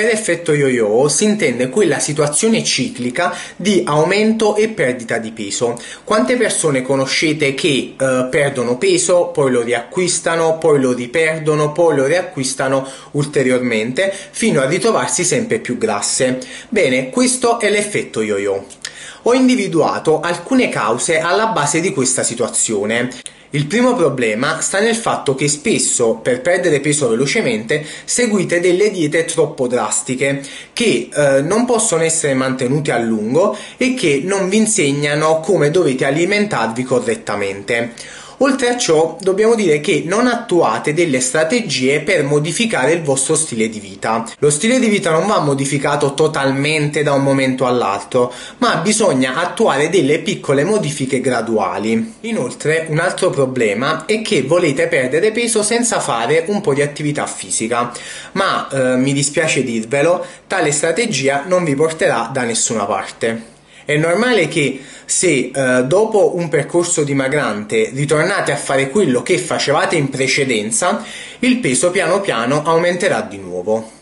Per effetto yo-yo si intende quella situazione ciclica di aumento e perdita di peso. Quante persone conoscete che eh, perdono peso, poi lo riacquistano, poi lo riperdono, poi lo riacquistano ulteriormente fino a ritrovarsi sempre più grasse? Bene, questo è l'effetto yo-yo. Ho individuato alcune cause alla base di questa situazione. Il primo problema sta nel fatto che spesso per perdere peso velocemente seguite delle diete troppo drastiche che eh, non possono essere mantenute a lungo e che non vi insegnano come dovete alimentarvi correttamente. Oltre a ciò, dobbiamo dire che non attuate delle strategie per modificare il vostro stile di vita. Lo stile di vita non va modificato totalmente da un momento all'altro, ma bisogna attuare delle piccole modifiche graduali. Inoltre, un altro problema è che volete perdere peso senza fare un po' di attività fisica, ma eh, mi dispiace dirvelo, tale strategia non vi porterà da nessuna parte. È normale che se eh, dopo un percorso dimagrante ritornate a fare quello che facevate in precedenza, il peso piano piano aumenterà di nuovo.